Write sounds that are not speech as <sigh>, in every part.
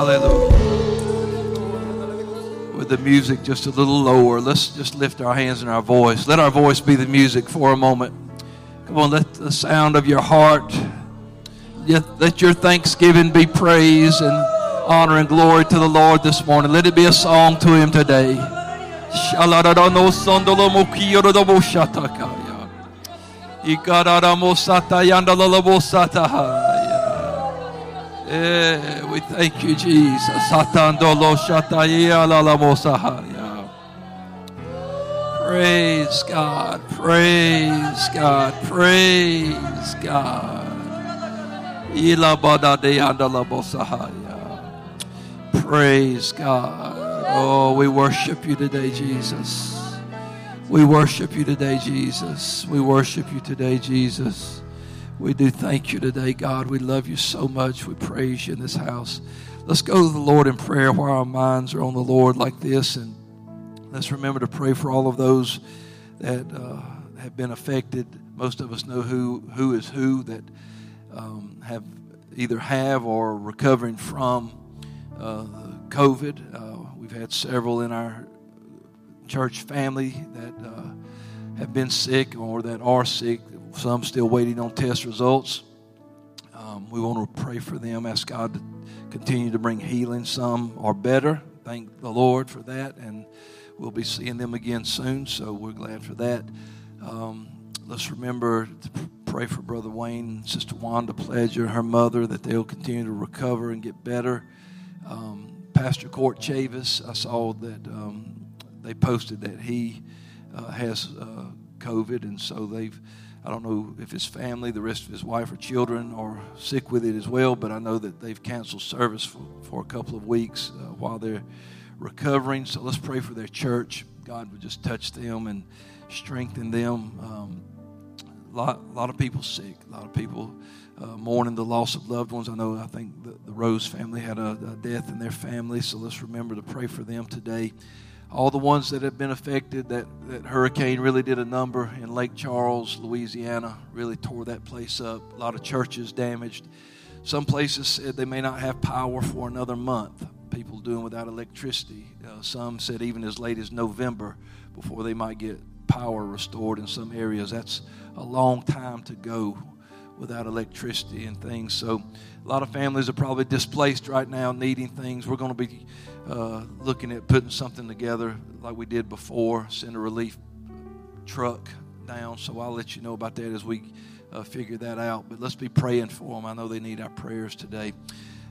Hallelujah. With the music just a little lower, let's just lift our hands and our voice. Let our voice be the music for a moment. Come on, let the sound of your heart, let your thanksgiving be praise and honor and glory to the Lord this morning. Let it be a song to Him today. Yeah, we thank you, Jesus. Praise God, praise God, praise God. Praise God. Oh, we worship you today, Jesus. We worship you today, Jesus. We worship you today, Jesus. We do thank you today, God. We love you so much. We praise you in this house. Let's go to the Lord in prayer while our minds are on the Lord like this. And let's remember to pray for all of those that uh, have been affected. Most of us know who, who is who that um, have either have or are recovering from uh, COVID. Uh, we've had several in our church family that uh, have been sick or that are sick some still waiting on test results. Um, we want to pray for them, ask God to continue to bring healing. Some are better. Thank the Lord for that. And we'll be seeing them again soon, so we're glad for that. Um, let's remember to pray for Brother Wayne Sister Wanda Pledger, her mother, that they'll continue to recover and get better. Um, Pastor Court Chavis, I saw that um, they posted that he uh, has uh, COVID, and so they've I don't know if his family, the rest of his wife or children are sick with it as well, but I know that they've canceled service for, for a couple of weeks uh, while they're recovering. So let's pray for their church. God would just touch them and strengthen them. Um, a lot, a lot of people sick, a lot of people uh, mourning the loss of loved ones. I know, I think the, the Rose family had a, a death in their family, so let's remember to pray for them today all the ones that have been affected. That, that hurricane really did a number in Lake Charles, Louisiana, really tore that place up. A lot of churches damaged. Some places said they may not have power for another month. People doing without electricity. Uh, some said even as late as November before they might get power restored in some areas. That's a long time to go without electricity and things. So a lot of families are probably displaced right now, needing things. We're going to be uh, looking at putting something together like we did before, send a relief truck down. So I'll let you know about that as we uh, figure that out. But let's be praying for them. I know they need our prayers today.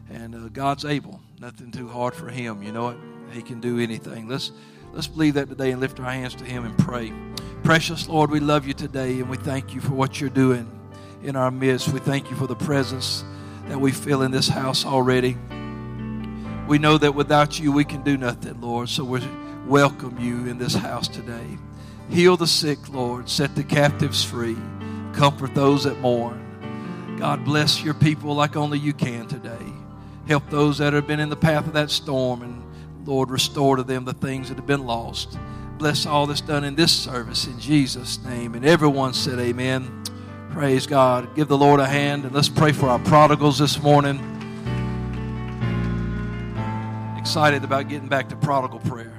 And uh, God's able. Nothing too hard for Him. You know it. He can do anything. Let's let's believe that today and lift our hands to Him and pray. Precious Lord, we love you today and we thank you for what you're doing in our midst. We thank you for the presence that we feel in this house already. We know that without you, we can do nothing, Lord. So we welcome you in this house today. Heal the sick, Lord. Set the captives free. Comfort those that mourn. God bless your people like only you can today. Help those that have been in the path of that storm and, Lord, restore to them the things that have been lost. Bless all that's done in this service in Jesus' name. And everyone said, Amen. Praise God. Give the Lord a hand and let's pray for our prodigals this morning. Excited about getting back to prodigal prayer.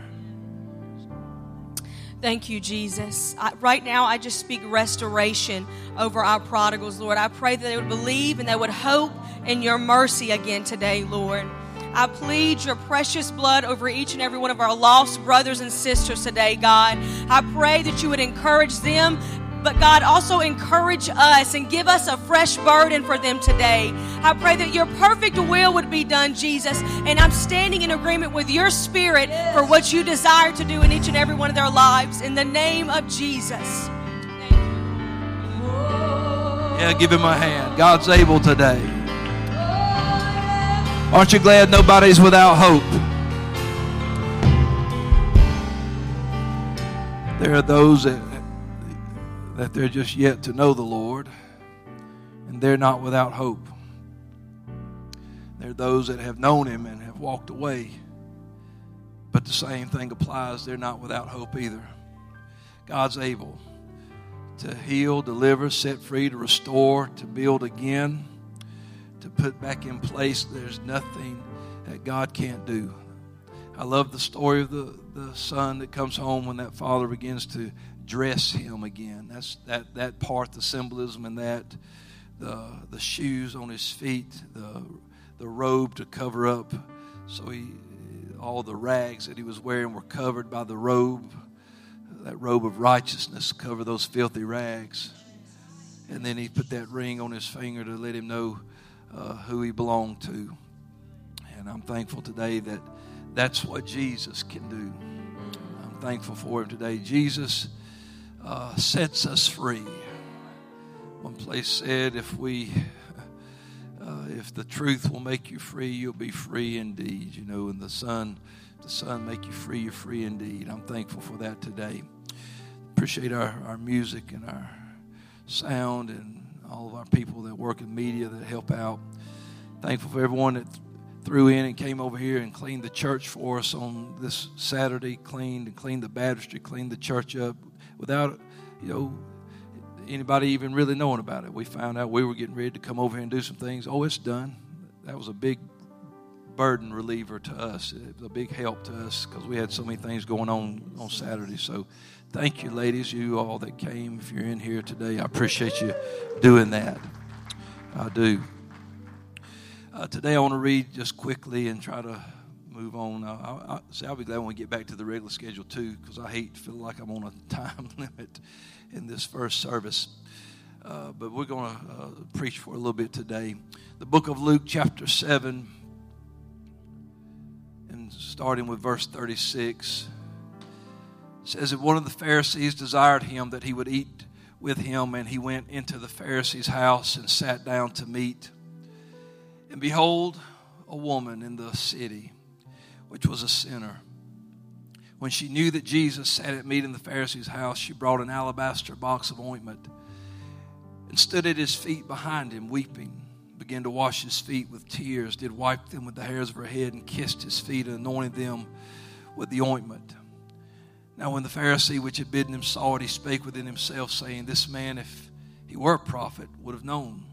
Thank you, Jesus. I, right now, I just speak restoration over our prodigals, Lord. I pray that they would believe and they would hope in your mercy again today, Lord. I plead your precious blood over each and every one of our lost brothers and sisters today, God. I pray that you would encourage them but God, also encourage us and give us a fresh burden for them today. I pray that your perfect will would be done, Jesus. And I'm standing in agreement with your spirit for what you desire to do in each and every one of their lives. In the name of Jesus. Yeah, give him a hand. God's able today. Aren't you glad nobody's without hope? There are those that that they're just yet to know the Lord and they're not without hope. There are those that have known Him and have walked away, but the same thing applies. They're not without hope either. God's able to heal, deliver, set free, to restore, to build again, to put back in place. There's nothing that God can't do. I love the story of the, the son that comes home when that father begins to dress him again. That's that, that part, the symbolism in that, the, the shoes on his feet, the, the robe to cover up. So he, all the rags that he was wearing were covered by the robe. That robe of righteousness cover those filthy rags. And then he put that ring on his finger to let him know uh, who he belonged to. And I'm thankful today that that's what Jesus can do. I'm thankful for him today. Jesus uh, sets us free. One place said, if we, uh, if the truth will make you free, you'll be free indeed. You know, and the Son, the Son make you free, you're free indeed. I'm thankful for that today. Appreciate our, our music and our sound and all of our people that work in media that help out. Thankful for everyone that threw in and came over here and cleaned the church for us on this Saturday, cleaned and cleaned the baptistry, cleaned the church up without, you know, anybody even really knowing about it. We found out we were getting ready to come over here and do some things. Oh, it's done. That was a big burden reliever to us. It was a big help to us because we had so many things going on on Saturday. So, thank you, ladies, you all that came. If you're in here today, I appreciate you doing that. I do. Uh, today, I want to read just quickly and try to move on. I, I, see, I'll be glad when we get back to the regular schedule too, because I hate to feel like I'm on a <laughs> time limit in this first service. Uh, but we're going to uh, preach for a little bit today. The book of Luke, chapter 7, and starting with verse 36, says that one of the Pharisees desired him that he would eat with him, and he went into the Pharisee's house and sat down to meat. And behold, a woman in the city, which was a sinner. When she knew that Jesus sat at meat in the Pharisee's house, she brought an alabaster box of ointment and stood at his feet behind him, weeping. Began to wash his feet with tears, did wipe them with the hairs of her head, and kissed his feet and anointed them with the ointment. Now, when the Pharisee which had bidden him saw it, he spake within himself, saying, This man, if he were a prophet, would have known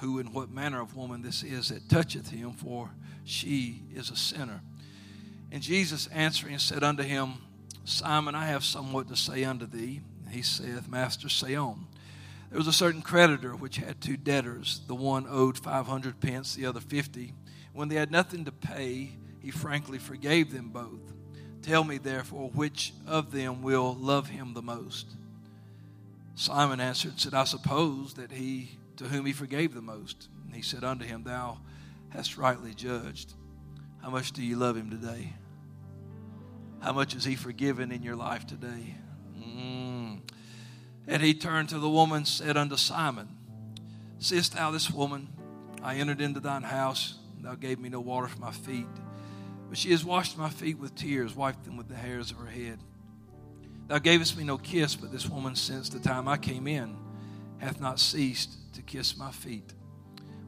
who and what manner of woman this is that toucheth him, for she is a sinner. And Jesus answering said unto him, Simon, I have somewhat to say unto thee. And he saith, Master, say on. There was a certain creditor which had two debtors. The one owed five hundred pence, the other fifty. When they had nothing to pay, he frankly forgave them both. Tell me, therefore, which of them will love him the most? Simon answered and said, I suppose that he to whom he forgave the most. And he said unto him, Thou hast rightly judged. How much do you love him today? How much is he forgiven in your life today? Mm. And he turned to the woman, said unto Simon, Seest thou this woman? I entered into thine house, thou gave me no water for my feet. But she has washed my feet with tears, wiped them with the hairs of her head. Thou gavest me no kiss, but this woman, since the time I came in, hath not ceased to kiss my feet.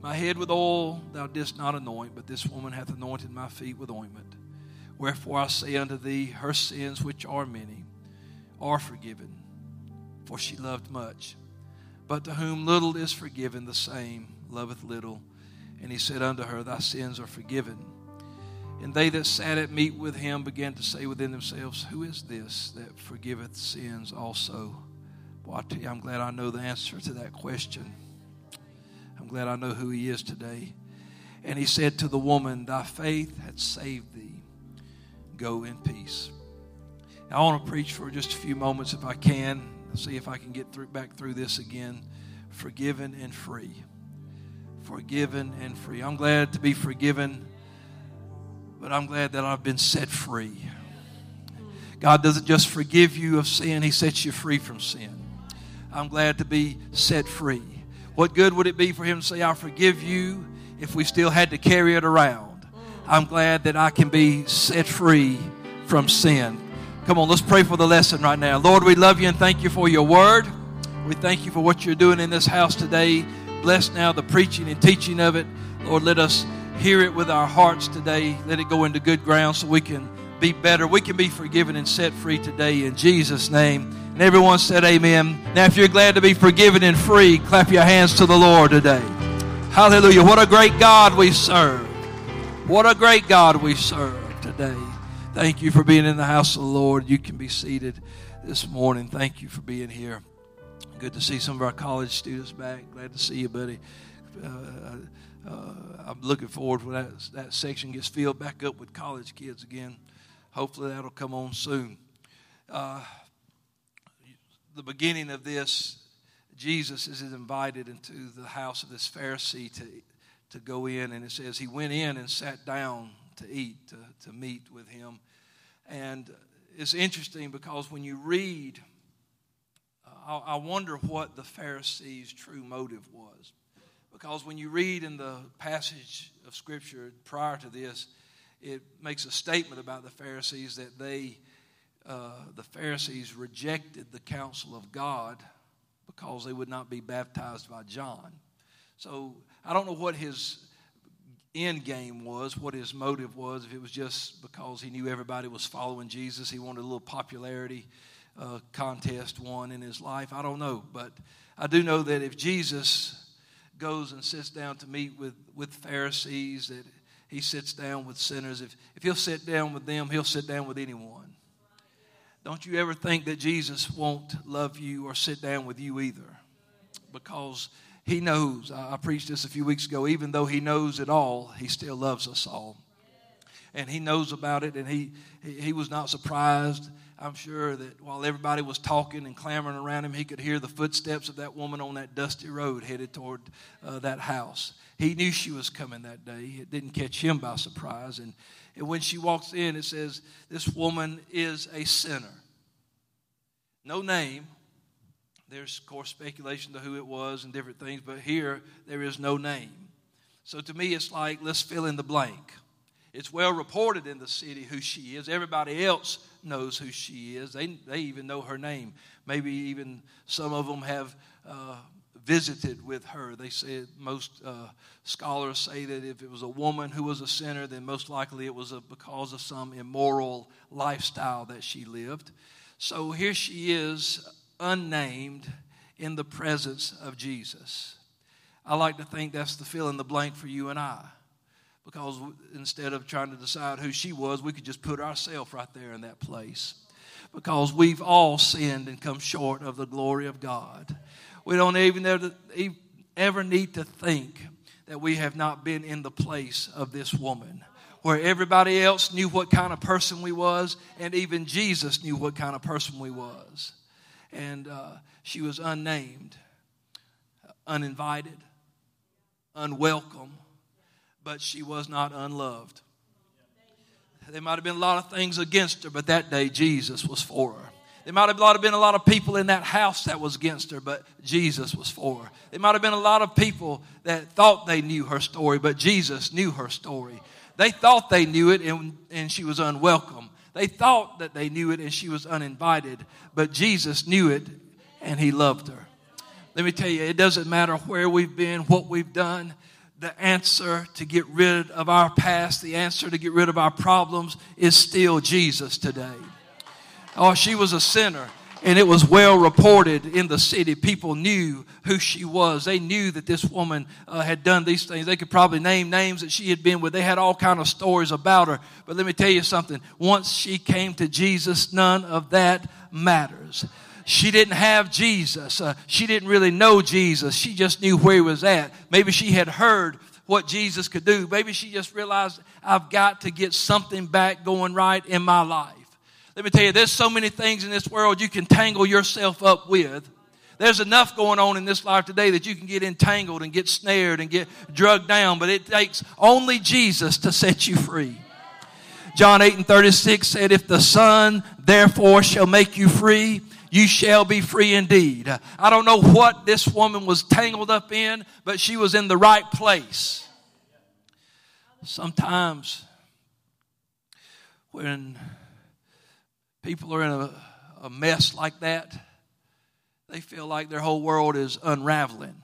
My head with oil thou didst not anoint, but this woman hath anointed my feet with ointment. Wherefore I say unto thee, her sins, which are many, are forgiven, for she loved much. But to whom little is forgiven, the same loveth little. And he said unto her, Thy sins are forgiven. And they that sat at meat with him began to say within themselves, Who is this that forgiveth sins also? Well, I tell you, I'm glad I know the answer to that question. Glad I know who he is today. And he said to the woman, Thy faith hath saved thee. Go in peace. Now, I want to preach for just a few moments if I can. See if I can get through, back through this again. Forgiven and free. Forgiven and free. I'm glad to be forgiven, but I'm glad that I've been set free. God doesn't just forgive you of sin, He sets you free from sin. I'm glad to be set free. What good would it be for him to say, I forgive you, if we still had to carry it around? I'm glad that I can be set free from sin. Come on, let's pray for the lesson right now. Lord, we love you and thank you for your word. We thank you for what you're doing in this house today. Bless now the preaching and teaching of it. Lord, let us hear it with our hearts today. Let it go into good ground so we can be better. We can be forgiven and set free today in Jesus' name. And everyone said, Amen. Now, if you're glad to be forgiven and free, clap your hands to the Lord today. Hallelujah. What a great God we serve. What a great God we serve today. Thank you for being in the house of the Lord. You can be seated this morning. Thank you for being here. Good to see some of our college students back. Glad to see you, buddy. Uh, uh, I'm looking forward when that, that section gets filled back up with college kids again. Hopefully, that'll come on soon. Uh, the beginning of this, Jesus is invited into the house of this Pharisee to, to go in, and it says he went in and sat down to eat, to, to meet with him. And it's interesting because when you read I wonder what the Pharisees' true motive was. Because when you read in the passage of Scripture prior to this, it makes a statement about the Pharisees that they, uh, the Pharisees rejected the counsel of God because they would not be baptized by John. So I don't know what his end game was, what his motive was, if it was just because he knew everybody was following Jesus, he wanted a little popularity uh, contest won in his life. I don't know. But I do know that if Jesus goes and sits down to meet with, with Pharisees, that he sits down with sinners. If, if he'll sit down with them, he'll sit down with anyone. Don't you ever think that Jesus won't love you or sit down with you either. Because he knows. I preached this a few weeks ago. Even though he knows it all, he still loves us all. And he knows about it, and he, he, was not surprised I'm sure that while everybody was talking and clamoring around him, he could hear the footsteps of that woman on that dusty road headed toward uh, that house. He knew she was coming that day. It didn't catch him by surprise. And, and when she walks in, it says, This woman is a sinner. No name. There's, of course, speculation to who it was and different things, but here there is no name. So to me, it's like, let's fill in the blank. It's well reported in the city who she is. Everybody else knows who she is. They, they even know her name. Maybe even some of them have uh, visited with her. They said most uh, scholars say that if it was a woman who was a sinner, then most likely it was a, because of some immoral lifestyle that she lived. So here she is, unnamed, in the presence of Jesus. I like to think that's the fill in the blank for you and I because instead of trying to decide who she was, we could just put ourselves right there in that place. Because we've all sinned and come short of the glory of God. We don't even ever, need to think that we have not been in the place of this woman where everybody else knew what kind of person we was and even jesus knew what kind of person we was and uh, she was unnamed uninvited unwelcome but she was not unloved. There might have been a lot of things against her, but that day Jesus was for her. There might have been a lot of people in that house that was against her, but Jesus was for her. There might have been a lot of people that thought they knew her story, but Jesus knew her story. They thought they knew it and, and she was unwelcome. They thought that they knew it and she was uninvited, but Jesus knew it and he loved her. Let me tell you, it doesn't matter where we've been, what we've done the answer to get rid of our past, the answer to get rid of our problems is still Jesus today. Oh, she was a sinner. And it was well reported in the city. People knew who she was. They knew that this woman uh, had done these things. They could probably name names that she had been with. They had all kind of stories about her. But let me tell you something. Once she came to Jesus, none of that matters she didn't have Jesus. Uh, she didn't really know Jesus. She just knew where he was at. Maybe she had heard what Jesus could do. Maybe she just realized, I've got to get something back going right in my life. Let me tell you, there's so many things in this world you can tangle yourself up with. There's enough going on in this life today that you can get entangled and get snared and get drugged down, but it takes only Jesus to set you free. John 8 and 36 said, If the Son therefore shall make you free, you shall be free indeed. I don't know what this woman was tangled up in, but she was in the right place. Sometimes when people are in a, a mess like that, they feel like their whole world is unraveling.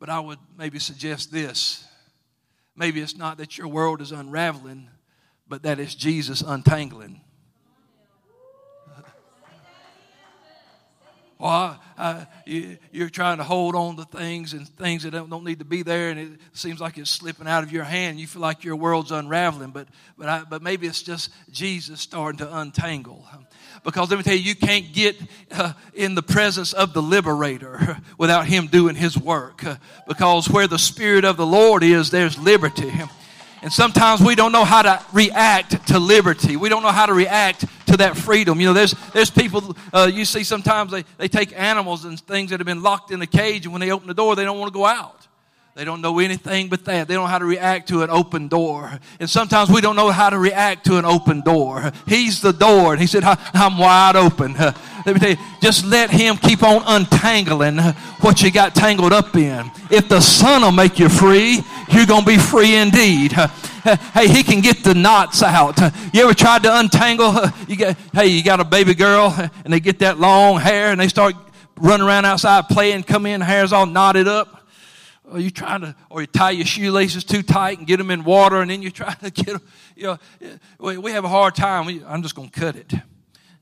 But I would maybe suggest this. Maybe it's not that your world is unraveling, but that it's Jesus untangling. <laughs> Well, uh, you, are trying to hold on to things and things that don't, don't, need to be there, and it seems like it's slipping out of your hand. You feel like your world's unraveling, but but I, but maybe it's just Jesus starting to untangle. Because let me tell you, you can't get uh, in the presence of the liberator without him doing his work. because where the Spirit of the Lord is, there's liberty. And sometimes we don't know how to react to liberty. We don't know how to react to that freedom. You know, there's, there's people, uh, you see sometimes they, they take animals and things that have been locked in a cage, and when they open the door, they don't want to go out. They don't know anything but that. They don't know how to react to an open door. And sometimes we don't know how to react to an open door. He's the door. And he said, I'm wide open. <laughs> Let me tell you, just let him keep on untangling what you got tangled up in. If the Son will make you free, you're going to be free indeed. Hey, he can get the knots out. You ever tried to untangle? You get, hey, you got a baby girl and they get that long hair and they start running around outside playing, come in, hair's all knotted up. Or you trying to, or you tie your shoelaces too tight and get them in water, and then you try to <laughs> get them. You know, we have a hard time. I'm just going to cut it.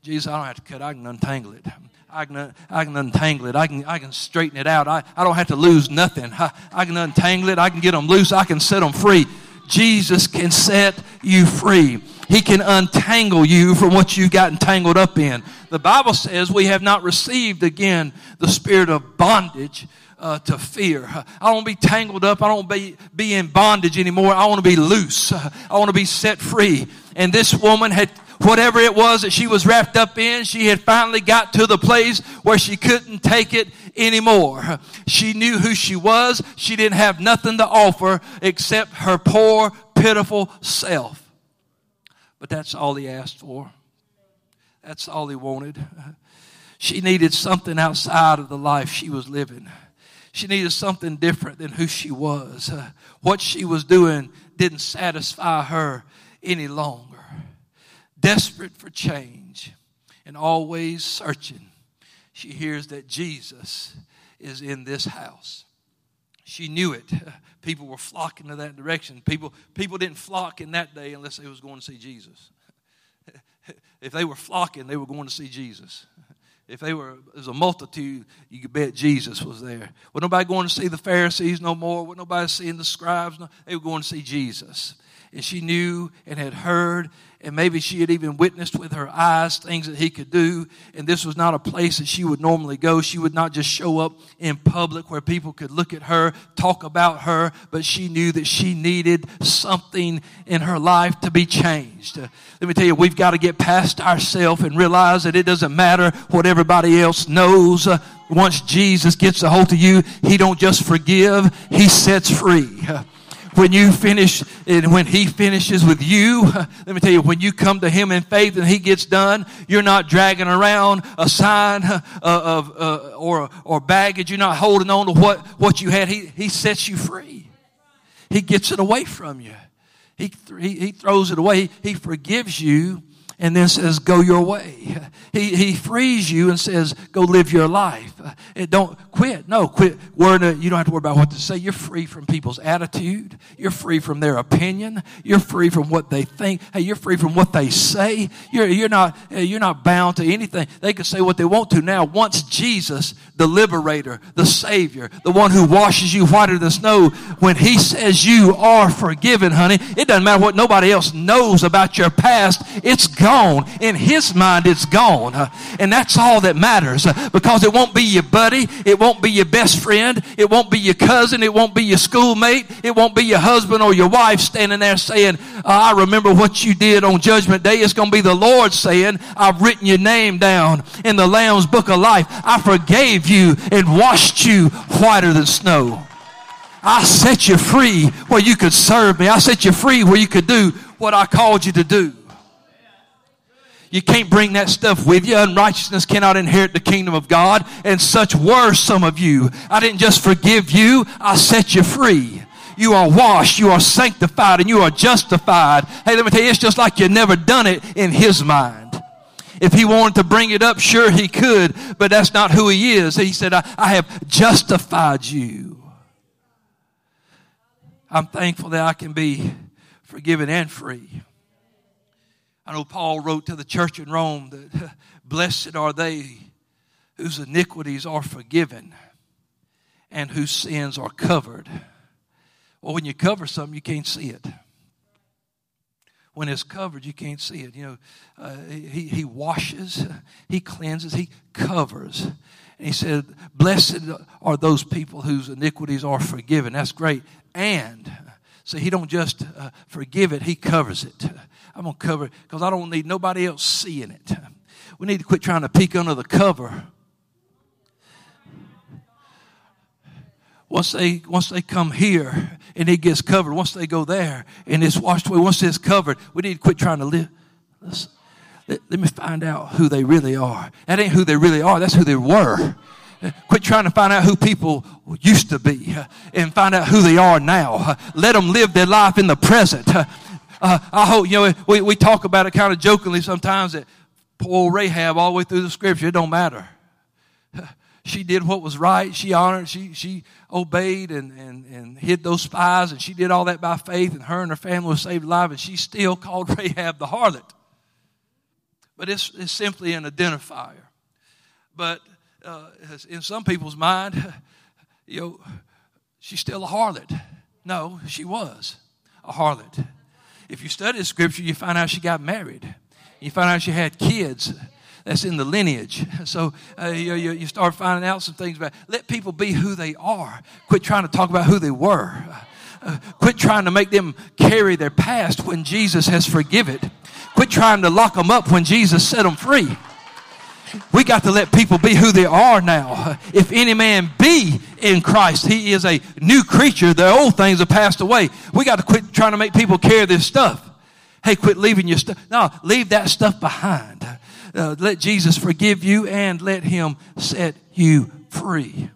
Jesus, I don't have to cut. I can untangle it. I can, I can untangle it. I can, I can straighten it out. I, I don't have to lose nothing. I, I can untangle it. I can get them loose. I can set them free. Jesus can set you free. He can untangle you from what you've gotten tangled up in. The Bible says we have not received again the spirit of bondage uh, to fear. I don't be tangled up. I don't be, be in bondage anymore. I want to be loose. I want to be set free. And this woman had whatever it was that she was wrapped up in, she had finally got to the place where she couldn't take it anymore. She knew who she was. She didn't have nothing to offer except her poor, pitiful self. But that's all he asked for. That's all he wanted. She needed something outside of the life she was living. She needed something different than who she was. What she was doing didn't satisfy her any longer. Desperate for change and always searching, she hears that Jesus is in this house. She knew it. <laughs> People were flocking to that direction. People, people didn't flock in that day unless they was going to see Jesus. <laughs> if they were flocking, they were going to see Jesus. <laughs> If they were, there's a multitude, you could bet Jesus was there. Was nobody going to see the Pharisees no more? Was nobody seeing the scribes? No, they were going to see Jesus. And she knew and had heard and maybe she had even witnessed with her eyes things that he could do. And this was not a place that she would normally go. She would not just show up in public where people could look at her, talk about her, but she knew that she needed something in her life to be changed. Uh, let me tell you, we've got to get past ourselves and realize that it doesn't matter what everybody else knows. Uh, once Jesus gets a hold of you, He don't just forgive, He sets free. Uh, when you finish and when he finishes with you, <laughs> let me tell you, when you come to him in faith and he gets done, you're not dragging around a sign <laughs> uh, of, uh, or, or baggage. You're not holding on to what, what you had. He, he sets you free. He gets it away from you. He, he, he throws it away. He forgives you and then says, go your way. He, he frees you and says, go live your life. And don't quit. No, quit. Word, uh, you don't have to worry about what to say. You're free from people's attitude. You're free from their opinion. You're free from what they think. Hey, you're free from what they say. You're, you're not, you're not bound to anything. They can say what they want to. Now, once Jesus, the liberator, the savior, the one who washes you whiter than snow, when he says you are forgiven, honey, it doesn't matter what nobody else knows about your past. It's gone. In his mind, it's gone. Uh, and that's all that matters uh, because it won't be your buddy. It won't be your best friend. It won't be your cousin. It won't be your schoolmate. It won't be your husband or your wife standing there saying, uh, I remember what you did on judgment day. It's going to be the Lord saying, I've written your name down in the Lamb's book of life. I forgave you and washed you whiter than snow. I set you free where you could serve me. I set you free where you could do what I called you to do. You can't bring that stuff with you. Unrighteousness cannot inherit the kingdom of God. And such were some of you. I didn't just forgive you, I set you free. You are washed, you are sanctified, and you are justified. Hey, let me tell you, it's just like you never done it in His mind. If He wanted to bring it up, sure He could, but that's not who He is. He said, I, I have justified you. I'm thankful that I can be forgiven and free. I know Paul wrote to the church in Rome that <laughs> blessed are they whose iniquities are forgiven and whose sins are covered. Well, when you cover something, you can't see it. When it's covered, you can't see it. You know, uh, he, he washes, he cleanses, he covers. And he said, Blessed are those people whose iniquities are forgiven. That's great. And, so he don't just uh, forgive it, he covers it. I'm going to cover it because I don't need nobody else seeing it. We need to quit trying to peek under the cover once they once they come here and it gets covered, once they go there and it's washed away, once it's covered, we need to quit trying to live. Let, let, me find out who they really are. That ain't who they really are. That's who they were. Quit trying to find out who people used to be and find out who they are now. Let them live their life in the present. Uh, I hope, you know, we, we talk about it kind of jokingly sometimes that poor Rahab all the way through the scripture, it don't matter <laughs> she did what was right. She honored, she, she obeyed and, and, and hid those spies, and she did all that by faith, and her and her family were saved alive, and she still called <laughs> Rahab the harlot. But it's, it's simply an identifier. But uh, in some people's mind, <laughs> you know, she's still a harlot. No, she was a harlot. If you study the scripture, you find out she got married. You find out she had kids that's in the lineage. <laughs> So uh, you, you, start finding out some things about. Let people be who they are. Quit trying to talk about who they were. Uh, quit trying to make them carry their past when Jesus has forgiven it. Quit trying to lock them up when Jesus set them free. We got to let people be who they are now. If any man be in Christ, he is a new creature. The old things have passed away. We got to quit trying to make people carry this stuff. Hey, quit leaving your stuff. No, leave that stuff behind uh, let Jesus forgive you and let him set you free.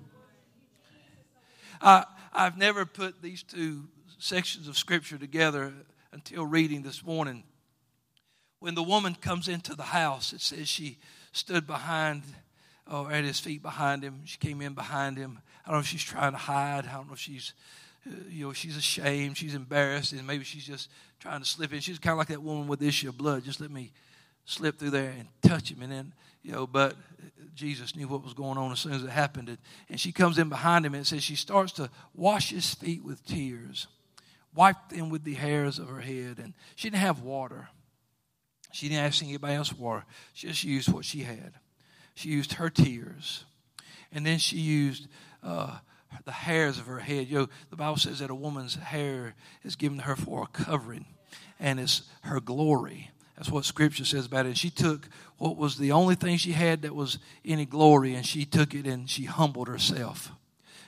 I, I've never put these two sections of scripture together until reading this morning. When the woman comes into the house, it says she stood behind or at his feet behind him. She came in behind him. I don't know if she's trying to hide. I don't know if she's, uh, you know, she's ashamed, she's embarrassed, and maybe she's just trying to slip in. She's kind of like that woman with the issue of blood. Just let me slip through there and touch him. And then, you know, but Jesus knew what was going on as soon as it happened. And she comes in behind him and says she starts to wash his feet with tears, wipe them with the hairs of her head. And she didn't have water. She didn't ask anybody else for. She just used what she had. She used her tears. And then she used uh, the hairs of her head. You know, the Bible says that a woman's hair is given to her for a covering, and it's her glory. That's what Scripture says about it. And she took what was the only thing she had that was any glory, and she took it and she humbled herself.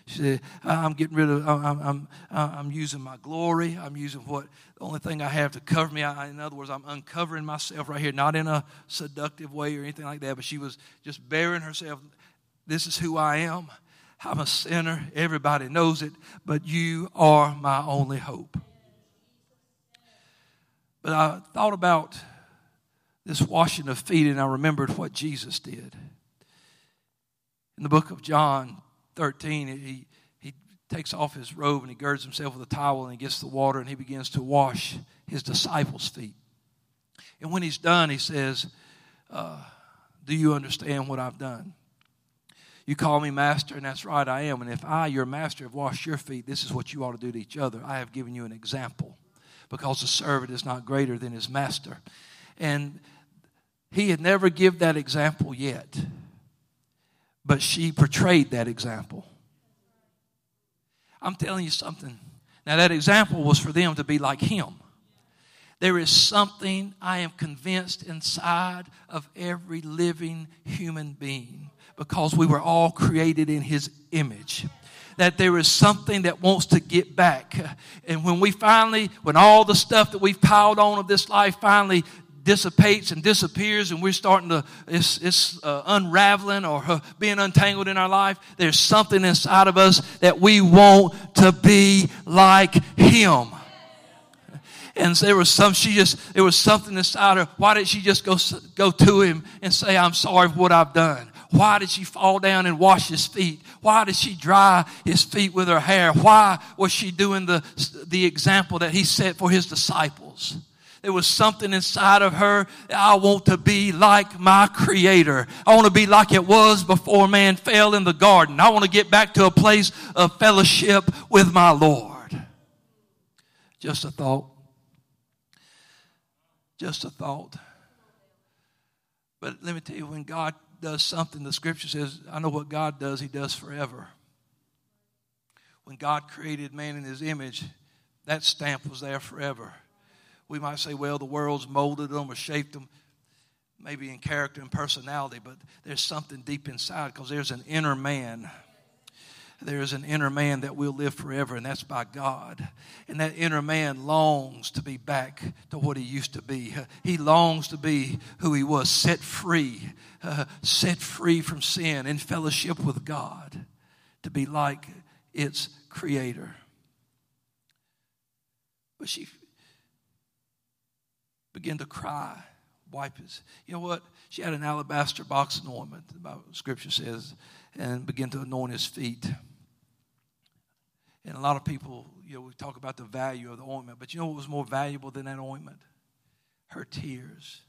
She said, "I'm getting rid of. I'm, I'm, I'm using my glory. I'm using what the only thing I have to cover me. I, in other words, I'm uncovering myself right here, not in a seductive way or anything like that. But she was just baring herself. This is who I am. I'm a sinner. Everybody knows it. But you are my only hope." But I thought about this washing of feet, and I remembered what Jesus did. In the book of John 13, he, he takes off his robe and he girds himself with a towel and he gets the water and he begins to wash his disciples' feet. And when he's done, he says, uh, Do you understand what I've done? You call me master, and that's right, I am. And if I, your master, have washed your feet, this is what you ought to do to each other. I have given you an example because the servant is not greater than his master. And he had never give that example yet, but she portrayed that example. I'm telling you something. Now, that example was for them to be like him. There is something I am convinced inside of every living human being because we were all created in his image that there is something that wants to get back. And when we finally, when all the stuff that we've piled on of this life finally dissipates and disappears and we're starting to it's, it's uh, unraveling or uh, being untangled in our life there's something inside of us that we want to be like him. And there was some she just there was something inside her. Why did she just go go to him and say i'm sorry for what i've done why did she fall down and wash his feet? Why did she dry his feet with her hair? Why was she doing the the example that he set for his disciples There was something inside of her. I want to be like my creator. I want to be like it was before man fell in the garden. I want to get back to a place of fellowship with my Lord. Just a thought. Just a thought. But let me tell you, when God does something, the scripture says, I know what God does, He does forever. When God created man in His image, that stamp was there forever we might say, well, the world's molded them or shaped them, maybe in character and personality, but there's something deep inside because there's an inner man. There is an inner man that will live forever, and that's by God. And that inner man longs to be back to what he used to be. He longs to be who he was, set free, uh, set free from sin, in fellowship with God, to be like its creator. But she began to cry, wipe his. You know what? She had an alabaster box ointment, about scripture says, and began to anoint his feet. And a lot of people, you know, we talk about the value of the ointment, but you know what was more valuable than that ointment? Her tears,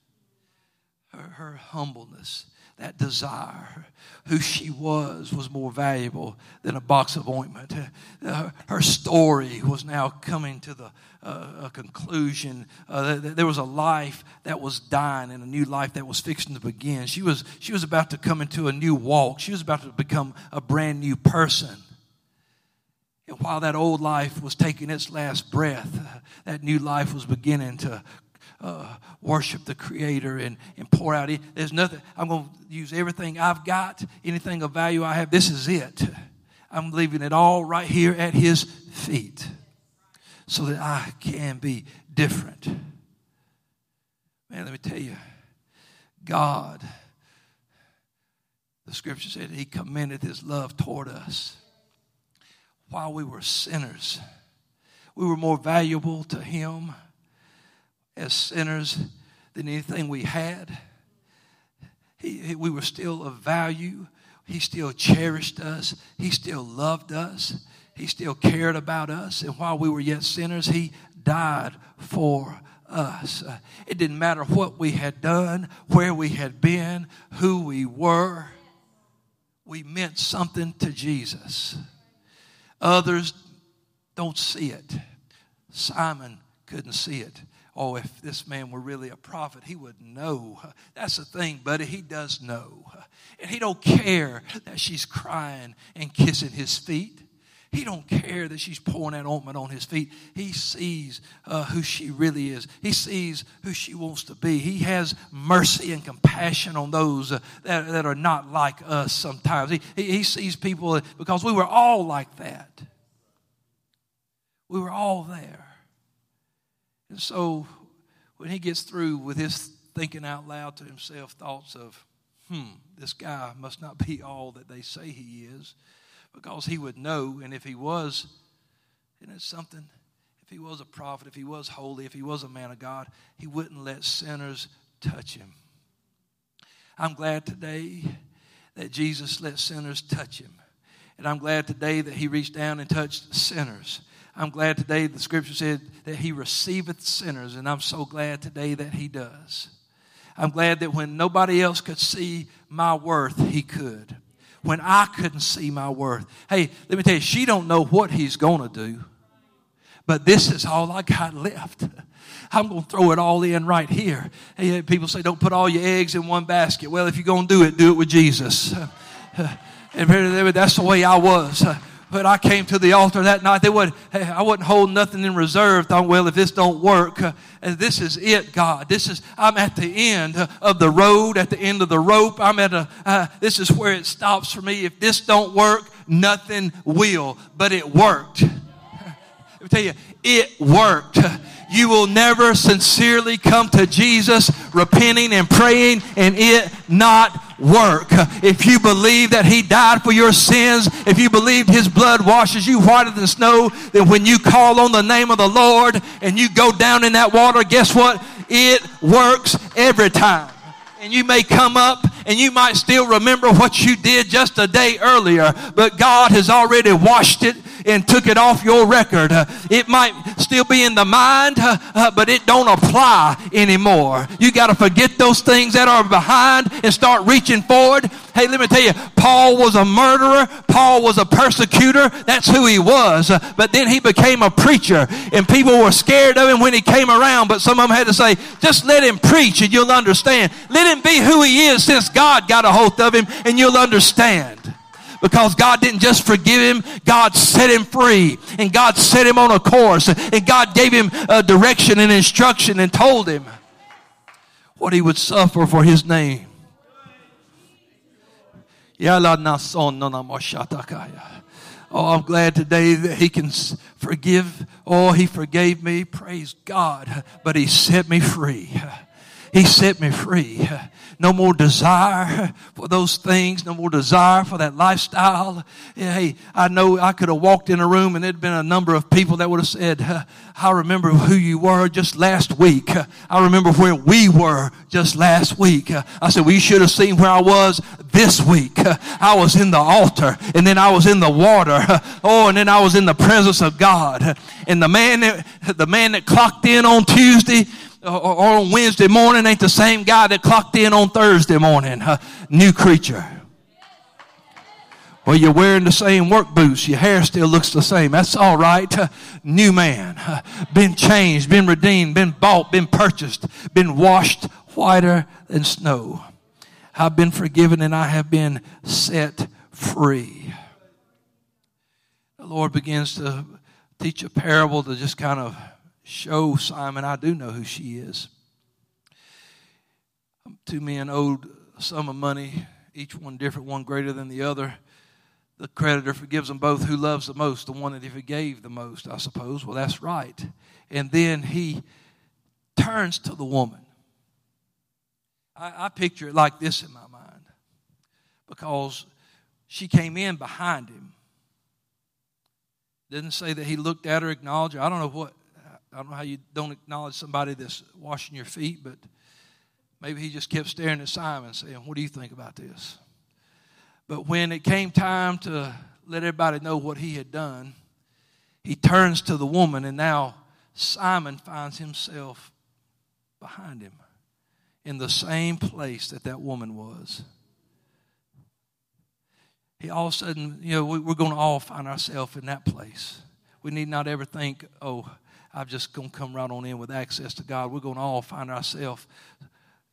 her, her humbleness, that desire, who she was, was more valuable than a box of ointment. Her story was now coming to the uh, a conclusion. Uh, there was a life that was dying and a new life that was fixing to begin. She was, she was about to come into a new walk. She was about to become a brand new person. And while that old life was taking its last breath, uh, that new life was beginning to uh, worship the Creator and, and pour out. There's nothing, I'm going to use everything I've got, anything of value I have. This is it. I'm leaving it all right here at His feet so that I can be different. Man, let me tell you, God, the scripture said He commended His love toward us while we were sinners. We were more valuable to Him as sinners than anything we had. He, he, we were still of value. He still cherished us. He still loved us. He still cared about us. And while we were yet sinners, He died for us. Uh, it didn't matter what we had done, where we had been, who we were. We meant something to Jesus. Others don't see it. Simon couldn't see it oh, if this man were really a prophet, he would know. That's the thing, buddy. He does know. And he don't care that she's crying and kissing his feet. He don't care that she's pouring that ointment on his feet. He sees uh, who she really is. He sees who she wants to be. He has mercy and compassion on those uh, that, that are not like us sometimes. He, he, he sees people because we were all like that. We were all there. And so when he gets through with his thinking out loud to himself thoughts of, hmm, this guy must not be all that they say he is, because he would know, and if he was, isn't it something? If he was a prophet, if he was holy, if he was a man of God, he wouldn't let sinners touch him. I'm glad today that Jesus let sinners touch him. And I'm glad today that he reached down and touched sinners. I'm glad today the scripture said that he receiveth sinners, and I'm so glad today that he does. I'm glad that when nobody else could see my worth, he could. When I couldn't see my worth. Hey, let me tell you, she don't know what he's going to do. But this is all I got <laughs> left. I'm going to throw it all in right here. Hey, people say, don't put all your eggs in one basket. Well, if you're going to do it, do it with Jesus. <laughs> And that's the way I was. But I came to the altar that night. They would, I wasn't hold nothing in reserve. Thought, well, if this don't work, uh, this is it, God. This is, I'm at the end of the road, at the end of the rope. I'm at a, uh, this is where it stops for me. If this don't work, nothing will. But it worked. <laughs> Let me tell you, it worked. You will never sincerely come to Jesus repenting and praying and it not work. If you believe that He died for your sins, if you believe His blood washes you whiter than snow, then when you call on the name of the Lord and you go down in that water, guess what? It works every time. And you may come up and you might still remember what you did just a day earlier, but God has already washed it and took it off your record. It might still be in the mind, uh, but it don't apply anymore. You got to forget those things that are behind and start reaching forward. Hey, let me tell you, Paul was a murderer. Paul was a persecutor. That's who he was. But then he became a preacher and people were scared of him when he came around. But some of them had to say, just let him preach and you'll understand. Let him be who he is since God got a hold of him and you'll understand because God didn't just forgive him, God set him free and God set him on a course and God gave him a direction and instruction and told him what he would suffer for his name. Oh, I'm glad today that he can forgive. Oh, he forgave me. Praise God. But he set me free. He set me free. No more desire for those things. No more desire for that lifestyle. Hey, I know I could have walked in a room and there'd been a number of people that would have said, I remember who you were just last week. I remember where we were just last week. I said, well, you should have seen where I was this week. I was in the altar and then I was in the water. Oh, and then I was in the presence of God. And the man that, the man that clocked in on Tuesday, or on Wednesday morning ain't the same guy that clocked in on Thursday morning. Uh, new creature. Well, you're wearing the same work boots. Your hair still looks the same. That's all right. Uh, <laughs> new man. Uh, been changed, been redeemed, been bought, been purchased, been washed whiter than snow. I've been forgiven and I have been set free. The Lord begins to teach a parable to just kind of show Simon I do know who she is. Two men owed a sum of money, each one different, one greater than the other. The creditor forgives them both. Who loves the most? The one that he forgave the most, I suppose. Well, that's right. And then he turns to the woman. I, I picture it like this in my mind because she came in behind him. Didn't say that he looked at her, acknowledged her. I don't know what I don't know how you don't acknowledge somebody that's washing your feet, but maybe he just kept staring at Simon saying, What do you think about this? But when it came time to let everybody know what he had done, he turns to the woman, and now Simon finds himself behind him in the same place that that woman was. He all of a sudden, you know, we're going to all find ourselves in that place. We need not ever think, oh, I'm just going to come right on in with access to God. We're going to all find ourselves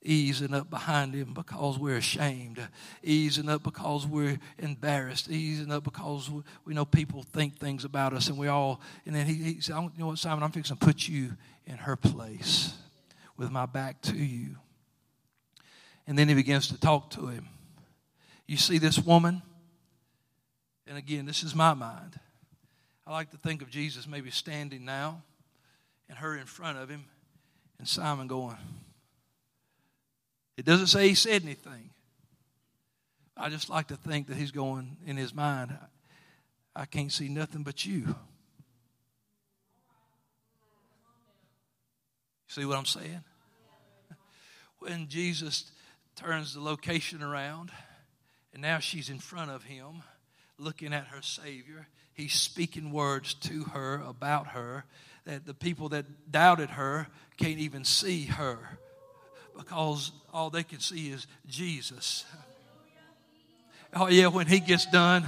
easing up behind him because we're ashamed, easing up because we're embarrassed, easing up because we know people think things about us, and we all. And then he, he said, "You know what, Simon? I'm fixing to put you in her place with my back to you." And then he begins to talk to him. You see this woman, and again, this is my mind. I like to think of Jesus maybe standing now and her in front of him, and Simon going. It doesn't say he said anything. I just like to think that he's going in his mind, I can't see nothing but you. See what I'm saying? When Jesus turns the location around, and now she's in front of him, looking at her Savior, he's speaking words to her about her that the people that doubted her can't even see her because all they can see is Jesus. Oh, yeah, when he gets done,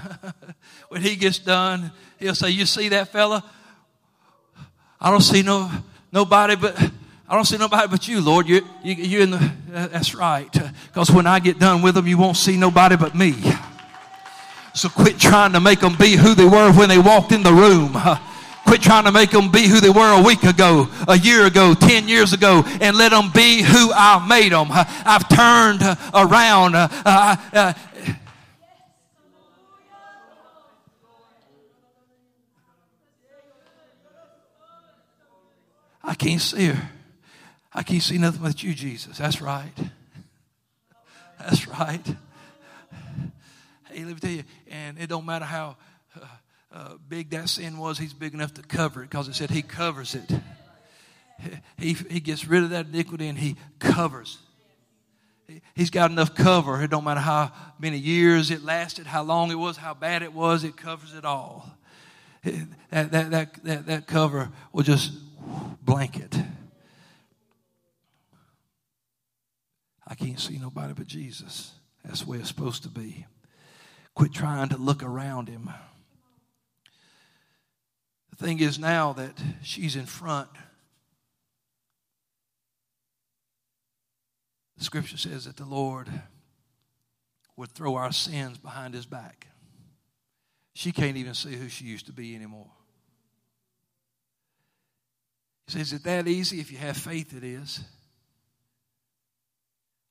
<laughs> when he gets done, he'll say, You see that fella? I don't see no nobody but I don't see nobody but you, Lord. You, you, you're in the, uh, that's right. Because when I get done with them, you won't see nobody but me. So quit trying to make them be who they were when they walked in the room. <laughs> Quit trying to make them be who they were a week ago, a year ago, 10 years ago, and let them be who I made them. I've turned around. Uh, uh, I can't see her. I can't see nothing but you, Jesus. That's right. That's right. Hey, let me tell you, and it don't matter how uh, big that sin was, he's big enough to cover it because it said he covers it. He, he gets rid of that iniquity and he covers. He's got enough cover. It don't matter how many years it lasted, how long it was, how bad it was, it covers it all. that, that, that, that, that cover will just blanket. I can't see nobody but Jesus. That's the way it's supposed to be. Quit trying to look around him. Thing is now that she's in front, the scripture says that the Lord would throw our sins behind his back. She can't even see who she used to be anymore. He says, Is it that easy? If you have faith, it is.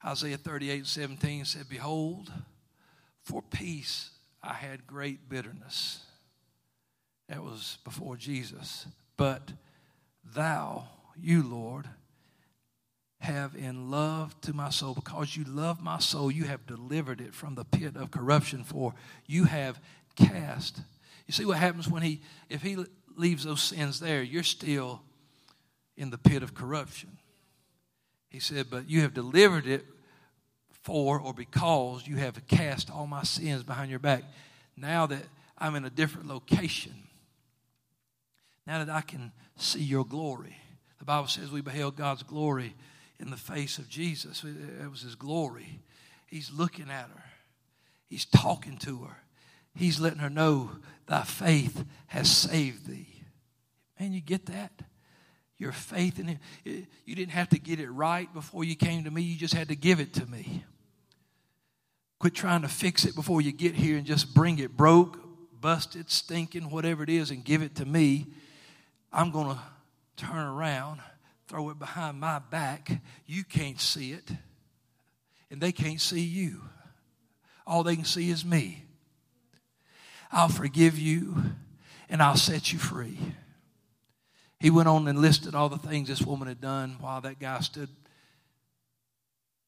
Isaiah 38 17 said, Behold, for peace I had great bitterness. That was before Jesus. But thou, you, Lord, have in love to my soul. Because you love my soul, you have delivered it from the pit of corruption, for you have cast. You see what happens when he, if he leaves those sins there, you're still in the pit of corruption. He said, But you have delivered it for or because you have cast all my sins behind your back. Now that I'm in a different location, now that I can see your glory. The Bible says we beheld God's glory in the face of Jesus. It was his glory. He's looking at her, he's talking to her, he's letting her know thy faith has saved thee. Man, you get that? Your faith in him. You didn't have to get it right before you came to me, you just had to give it to me. Quit trying to fix it before you get here and just bring it broke, busted, stinking, whatever it is, and give it to me. I'm going to turn around throw it behind my back. You can't see it, and they can't see you. All they can see is me. I'll forgive you, and I'll set you free. He went on and listed all the things this woman had done while that guy stood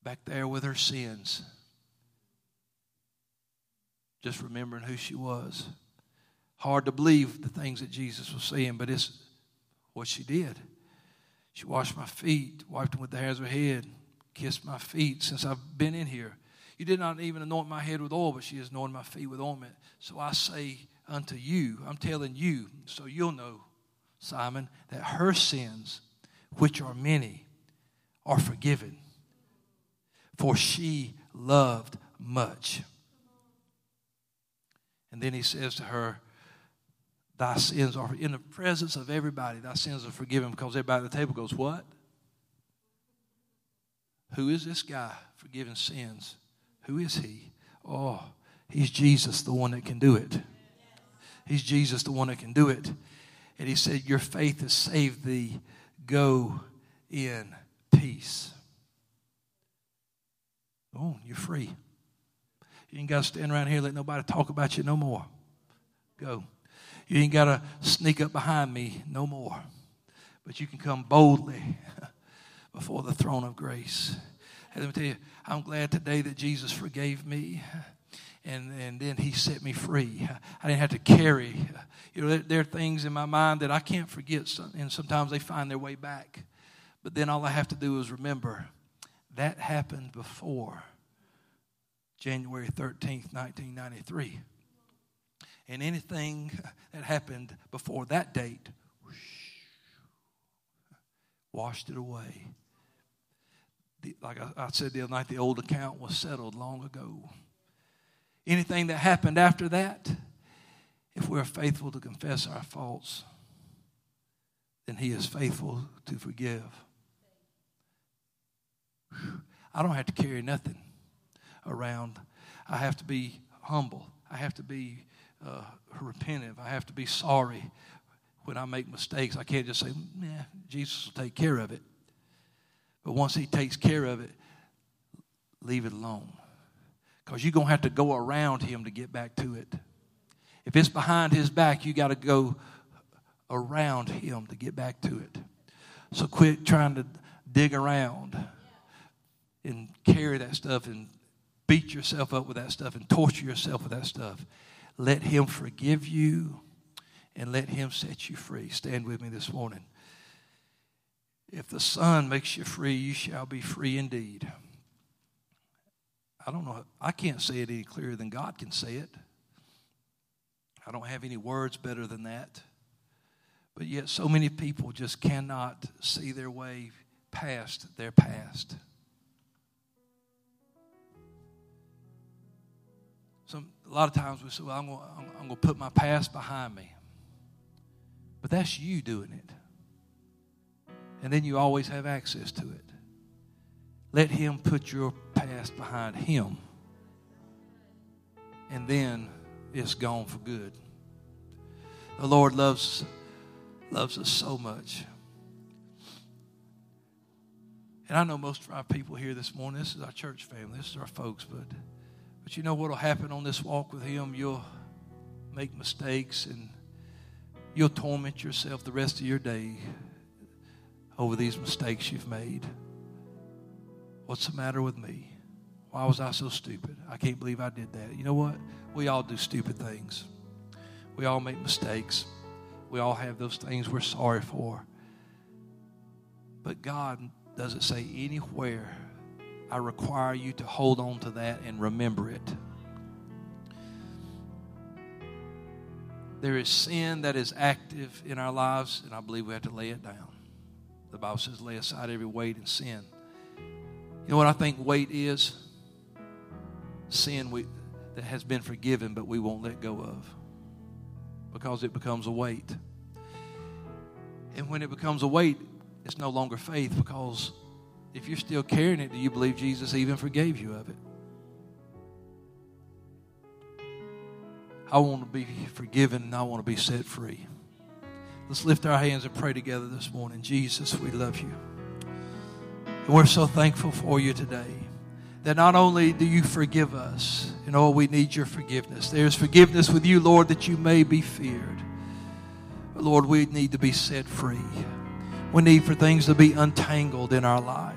back there with her sins. Just remembering who she was. Hard to believe the things that Jesus was saying, but it's what she did. She washed my feet, wiped them with the hairs of her head, kissed my feet since I've been in here. You did not even anoint my head with oil, but she has anointed my feet with ointment. So I say unto you, I'm telling you, so you'll know, Simon, that her sins, which are many, are forgiven. For she loved much. And then he says to her, Thy sins are in the presence of everybody. Thy sins are forgiven because everybody at the table goes, What? Who is this guy forgiving sins? Who is he? Oh, he's Jesus, the one that can do it. He's Jesus, the one that can do it. And he said, Your faith has saved thee. Go in peace. Oh, you're free. You ain't got to stand around here let nobody talk about you no more. Go. You ain't got to sneak up behind me no more. But you can come boldly <laughs> before the throne of grace. And let me tell you, I'm glad today that Jesus forgave me. And, and then he set me free. I didn't have to carry. You know, there, there are things in my mind that I can't forget, and sometimes they find their way back. But then all I have to do is remember that happened before January 13th, 1993. And anything that happened before that date whoosh, washed it away. The, like I, I said the other night, the old account was settled long ago. Anything that happened after that, if we're faithful to confess our faults, then He is faithful to forgive. I don't have to carry nothing around. I have to be humble. I have to be uh, repentive. I have to be sorry when I make mistakes. I can't just say, "Yeah, Jesus will take care of it." But once He takes care of it, leave it alone, because you're gonna have to go around Him to get back to it. If it's behind His back, you got to go around Him to get back to it. So quit trying to dig around and carry that stuff and beat yourself up with that stuff and torture yourself with that stuff. Let Him forgive you and let Him set you free. Stand with me this morning. If the Son makes you free, you shall be free indeed. I don't know. I can't say it any clearer than God can say it. I don't have any words better than that. But yet, so many people just cannot see their way past their past. A lot of times we say, well, I'm going, I'm, to put my past behind me. But that's you doing it. And then you always have access to it. Let Him put your past behind Him. And then it's gone for good. The Lord loves, loves us so much. And I know most of our people here this morning, this is our church family, this is our folks, but but you know what will happen on this walk with him? You'll make mistakes and you'll torment yourself the rest of your day over these mistakes you've made. What's the matter with me? Why was I so stupid? I can't believe I did that. You know what? We all do stupid things. We all make mistakes. We all have those things we're sorry for. But God doesn't say anywhere, I require you to hold on to that and remember it. There is sin that is active in our lives, and I believe we have to lay it down. The Bible says, lay aside every weight and sin. You know what I think weight is? Sin we, that has been forgiven, but we won't let go of because it becomes a weight. And when it becomes a weight, it's no longer faith because if you're still carrying it, do you believe Jesus even forgave you of it? I want to be forgiven and I want to be set free. Let's lift our hands and pray together this morning. Jesus, we love you. And we're so thankful for you today that not only do you forgive us, and oh, we need your forgiveness. There's forgiveness with you, Lord, that you may be feared. But Lord, we need to be set free. We need for things to be untangled in our life.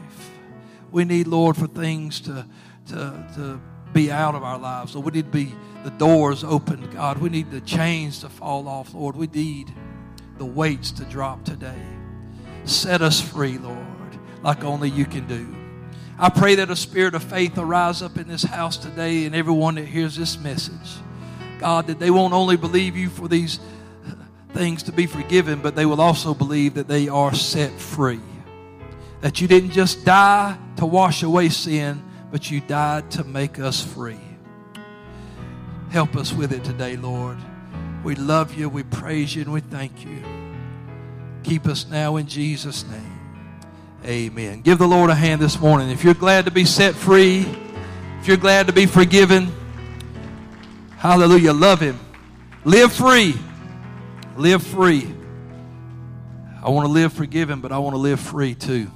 We need, Lord, for things to, to, to be out of our lives. Lord, we need to be the doors opened, God. We need the chains to fall off, Lord. We need the weights to drop today. Set us free, Lord, like only you can do. I pray that a spirit of faith arise up in this house today and everyone that hears this message. God, that they won't only believe you for these things to be forgiven, but they will also believe that they are set free. That you didn't just die to wash away sin, but you died to make us free. Help us with it today, Lord. We love you, we praise you, and we thank you. Keep us now in Jesus' name. Amen. Give the Lord a hand this morning. If you're glad to be set free, if you're glad to be forgiven, hallelujah, love Him. Live free. Live free. I want to live forgiven, but I want to live free too.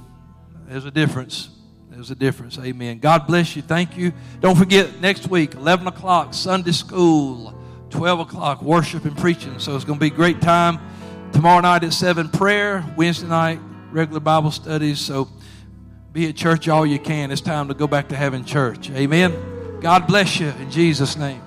There's a difference. There's a difference. Amen. God bless you. Thank you. Don't forget, next week, 11 o'clock, Sunday school, 12 o'clock, worship and preaching. So it's going to be a great time. Tomorrow night at 7, prayer. Wednesday night, regular Bible studies. So be at church all you can. It's time to go back to having church. Amen. God bless you in Jesus' name.